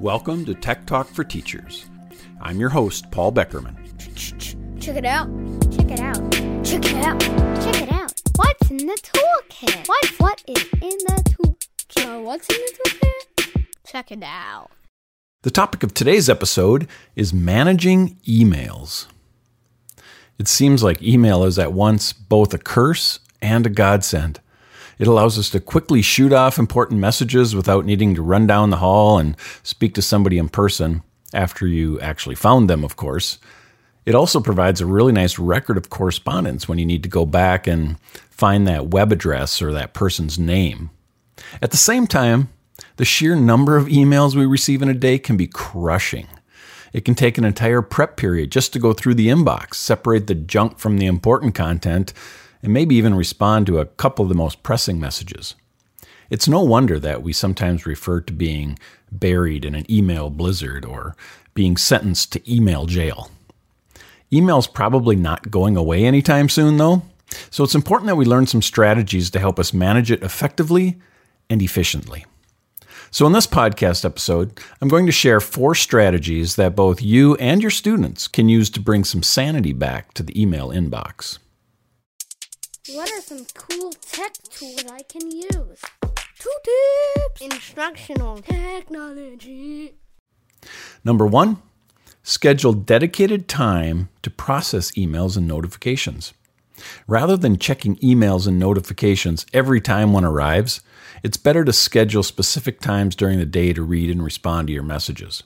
Welcome to Tech Talk for Teachers. I'm your host, Paul Beckermann. Check it out. Check it out. Check it out. Check it out. What's in the toolkit? What what is in the toolkit? What's in the toolkit? Check it out. The topic of today's episode is managing emails. It seems like email is at once both a curse and a godsend. It allows us to quickly shoot off important messages without needing to run down the hall and speak to somebody in person, after you actually found them, of course. It also provides a really nice record of correspondence when you need to go back and find that web address or that person's name. At the same time, the sheer number of emails we receive in a day can be crushing. It can take an entire prep period just to go through the inbox, separate the junk from the important content, and maybe even respond to a couple of the most pressing messages. It's no wonder that we sometimes refer to being buried in an email blizzard or being sentenced to email jail. Email's probably not going away anytime soon, though, so it's important that we learn some strategies to help us manage it effectively and efficiently. So, in this podcast episode, I'm going to share four strategies that both you and your students can use to bring some sanity back to the email inbox. What are some cool tech tools I can use? Two tips. Instructional technology. Number one, schedule dedicated time to process emails and notifications. Rather than checking emails and notifications every time one arrives, it's better to schedule specific times during the day to read and respond to your messages.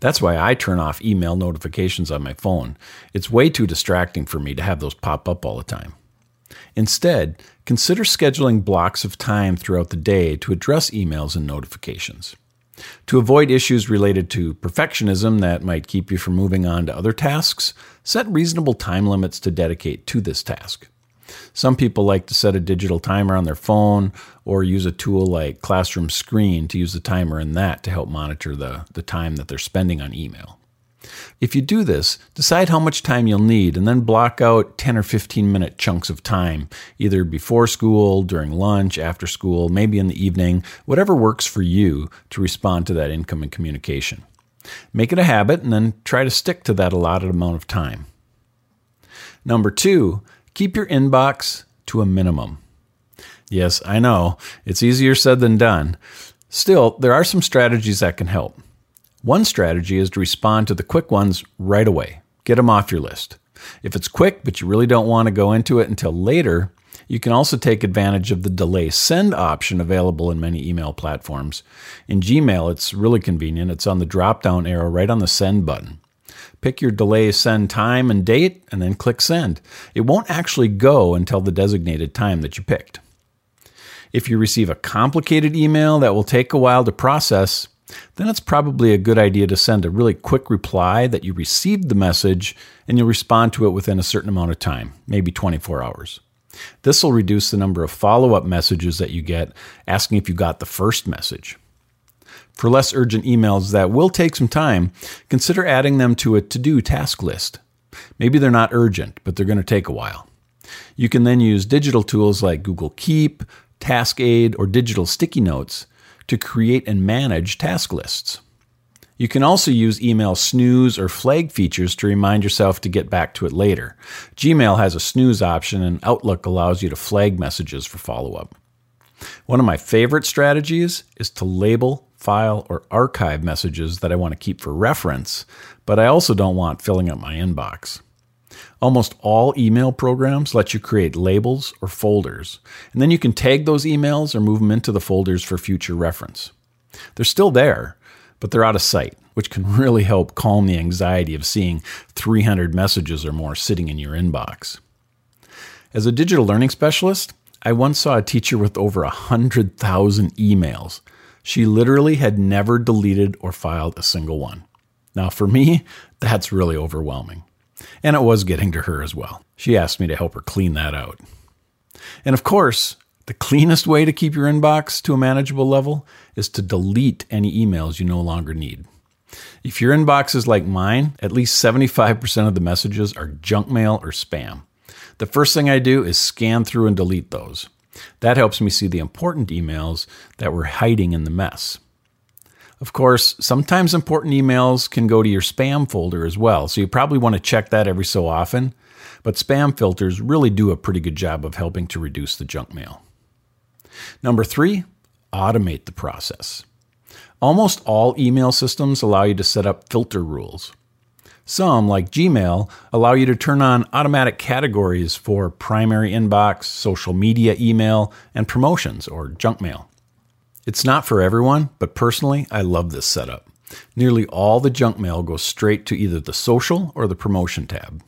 That's why I turn off email notifications on my phone. It's way too distracting for me to have those pop up all the time. Instead, consider scheduling blocks of time throughout the day to address emails and notifications. To avoid issues related to perfectionism that might keep you from moving on to other tasks, set reasonable time limits to dedicate to this task. Some people like to set a digital timer on their phone or use a tool like Classroom Screen to use the timer in that to help monitor the, the time that they're spending on email. If you do this, decide how much time you'll need and then block out 10 or 15 minute chunks of time, either before school, during lunch, after school, maybe in the evening, whatever works for you to respond to that incoming communication. Make it a habit and then try to stick to that allotted amount of time. Number two, keep your inbox to a minimum. Yes, I know, it's easier said than done. Still, there are some strategies that can help. One strategy is to respond to the quick ones right away. Get them off your list. If it's quick, but you really don't want to go into it until later, you can also take advantage of the delay send option available in many email platforms. In Gmail, it's really convenient. It's on the drop down arrow right on the send button. Pick your delay send time and date, and then click send. It won't actually go until the designated time that you picked. If you receive a complicated email that will take a while to process, then it's probably a good idea to send a really quick reply that you received the message and you'll respond to it within a certain amount of time, maybe 24 hours. This will reduce the number of follow up messages that you get asking if you got the first message. For less urgent emails that will take some time, consider adding them to a to do task list. Maybe they're not urgent, but they're going to take a while. You can then use digital tools like Google Keep, Taskade, or digital sticky notes to create and manage task lists. You can also use email snooze or flag features to remind yourself to get back to it later. Gmail has a snooze option, and Outlook allows you to flag messages for follow up. One of my favorite strategies is to label, file, or archive messages that I want to keep for reference, but I also don't want filling up my inbox. Almost all email programs let you create labels or folders, and then you can tag those emails or move them into the folders for future reference. They're still there, but they're out of sight, which can really help calm the anxiety of seeing 300 messages or more sitting in your inbox. As a digital learning specialist, I once saw a teacher with over 100,000 emails. She literally had never deleted or filed a single one. Now, for me, that's really overwhelming. And it was getting to her as well. She asked me to help her clean that out. And of course, the cleanest way to keep your inbox to a manageable level is to delete any emails you no longer need. If your inbox is like mine, at least 75% of the messages are junk mail or spam. The first thing I do is scan through and delete those. That helps me see the important emails that were hiding in the mess. Of course, sometimes important emails can go to your spam folder as well, so you probably want to check that every so often. But spam filters really do a pretty good job of helping to reduce the junk mail. Number three, automate the process. Almost all email systems allow you to set up filter rules. Some, like Gmail, allow you to turn on automatic categories for primary inbox, social media email, and promotions or junk mail. It's not for everyone, but personally, I love this setup. Nearly all the junk mail goes straight to either the social or the promotion tab.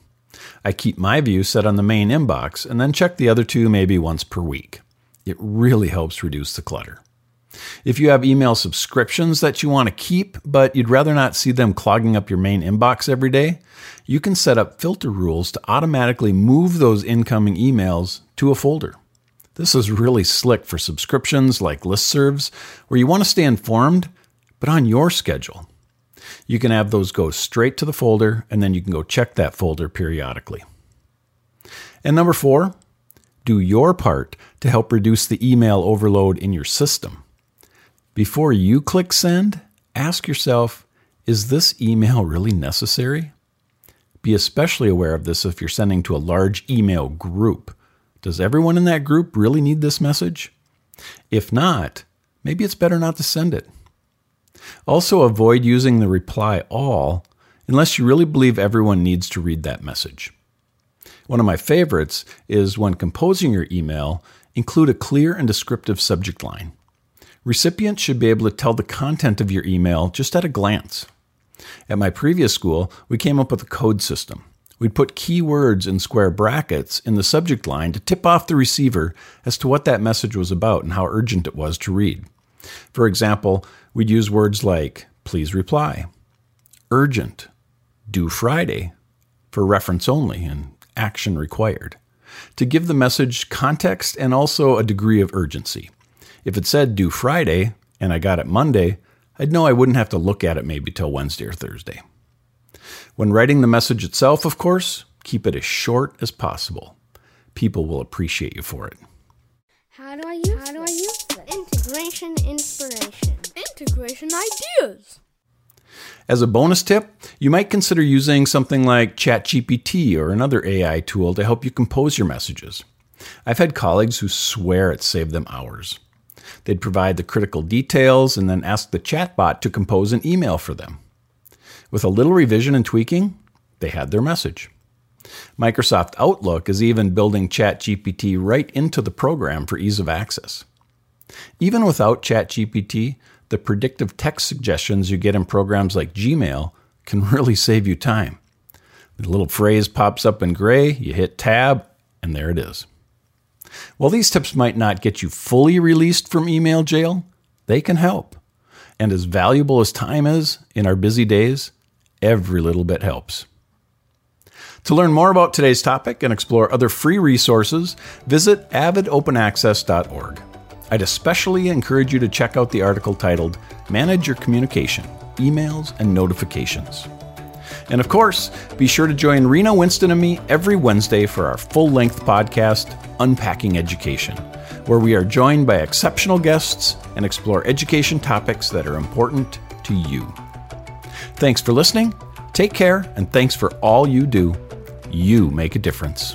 I keep my view set on the main inbox and then check the other two maybe once per week. It really helps reduce the clutter. If you have email subscriptions that you want to keep, but you'd rather not see them clogging up your main inbox every day, you can set up filter rules to automatically move those incoming emails to a folder. This is really slick for subscriptions like listservs, where you want to stay informed, but on your schedule. You can have those go straight to the folder, and then you can go check that folder periodically. And number four, do your part to help reduce the email overload in your system. Before you click send, ask yourself is this email really necessary? Be especially aware of this if you're sending to a large email group. Does everyone in that group really need this message? If not, maybe it's better not to send it. Also, avoid using the reply all unless you really believe everyone needs to read that message. One of my favorites is when composing your email, include a clear and descriptive subject line. Recipients should be able to tell the content of your email just at a glance. At my previous school, we came up with a code system. We'd put keywords in square brackets in the subject line to tip off the receiver as to what that message was about and how urgent it was to read. For example, we'd use words like please reply, urgent, due Friday, for reference only and action required, to give the message context and also a degree of urgency. If it said due Friday and I got it Monday, I'd know I wouldn't have to look at it maybe till Wednesday or Thursday. When writing the message itself, of course, keep it as short as possible. People will appreciate you for it. How do I use How do I use this? Integration inspiration. Integration ideas. As a bonus tip, you might consider using something like ChatGPT or another AI tool to help you compose your messages. I've had colleagues who swear it saved them hours. They'd provide the critical details and then ask the chatbot to compose an email for them. With a little revision and tweaking, they had their message. Microsoft Outlook is even building ChatGPT right into the program for ease of access. Even without ChatGPT, the predictive text suggestions you get in programs like Gmail can really save you time. The little phrase pops up in gray, you hit tab, and there it is. While these tips might not get you fully released from email jail, they can help. And as valuable as time is in our busy days, every little bit helps. To learn more about today's topic and explore other free resources, visit avidopenaccess.org. I'd especially encourage you to check out the article titled Manage Your Communication Emails and Notifications. And of course, be sure to join Rena Winston and me every Wednesday for our full length podcast, Unpacking Education, where we are joined by exceptional guests and explore education topics that are important to you. Thanks for listening, take care, and thanks for all you do. You make a difference.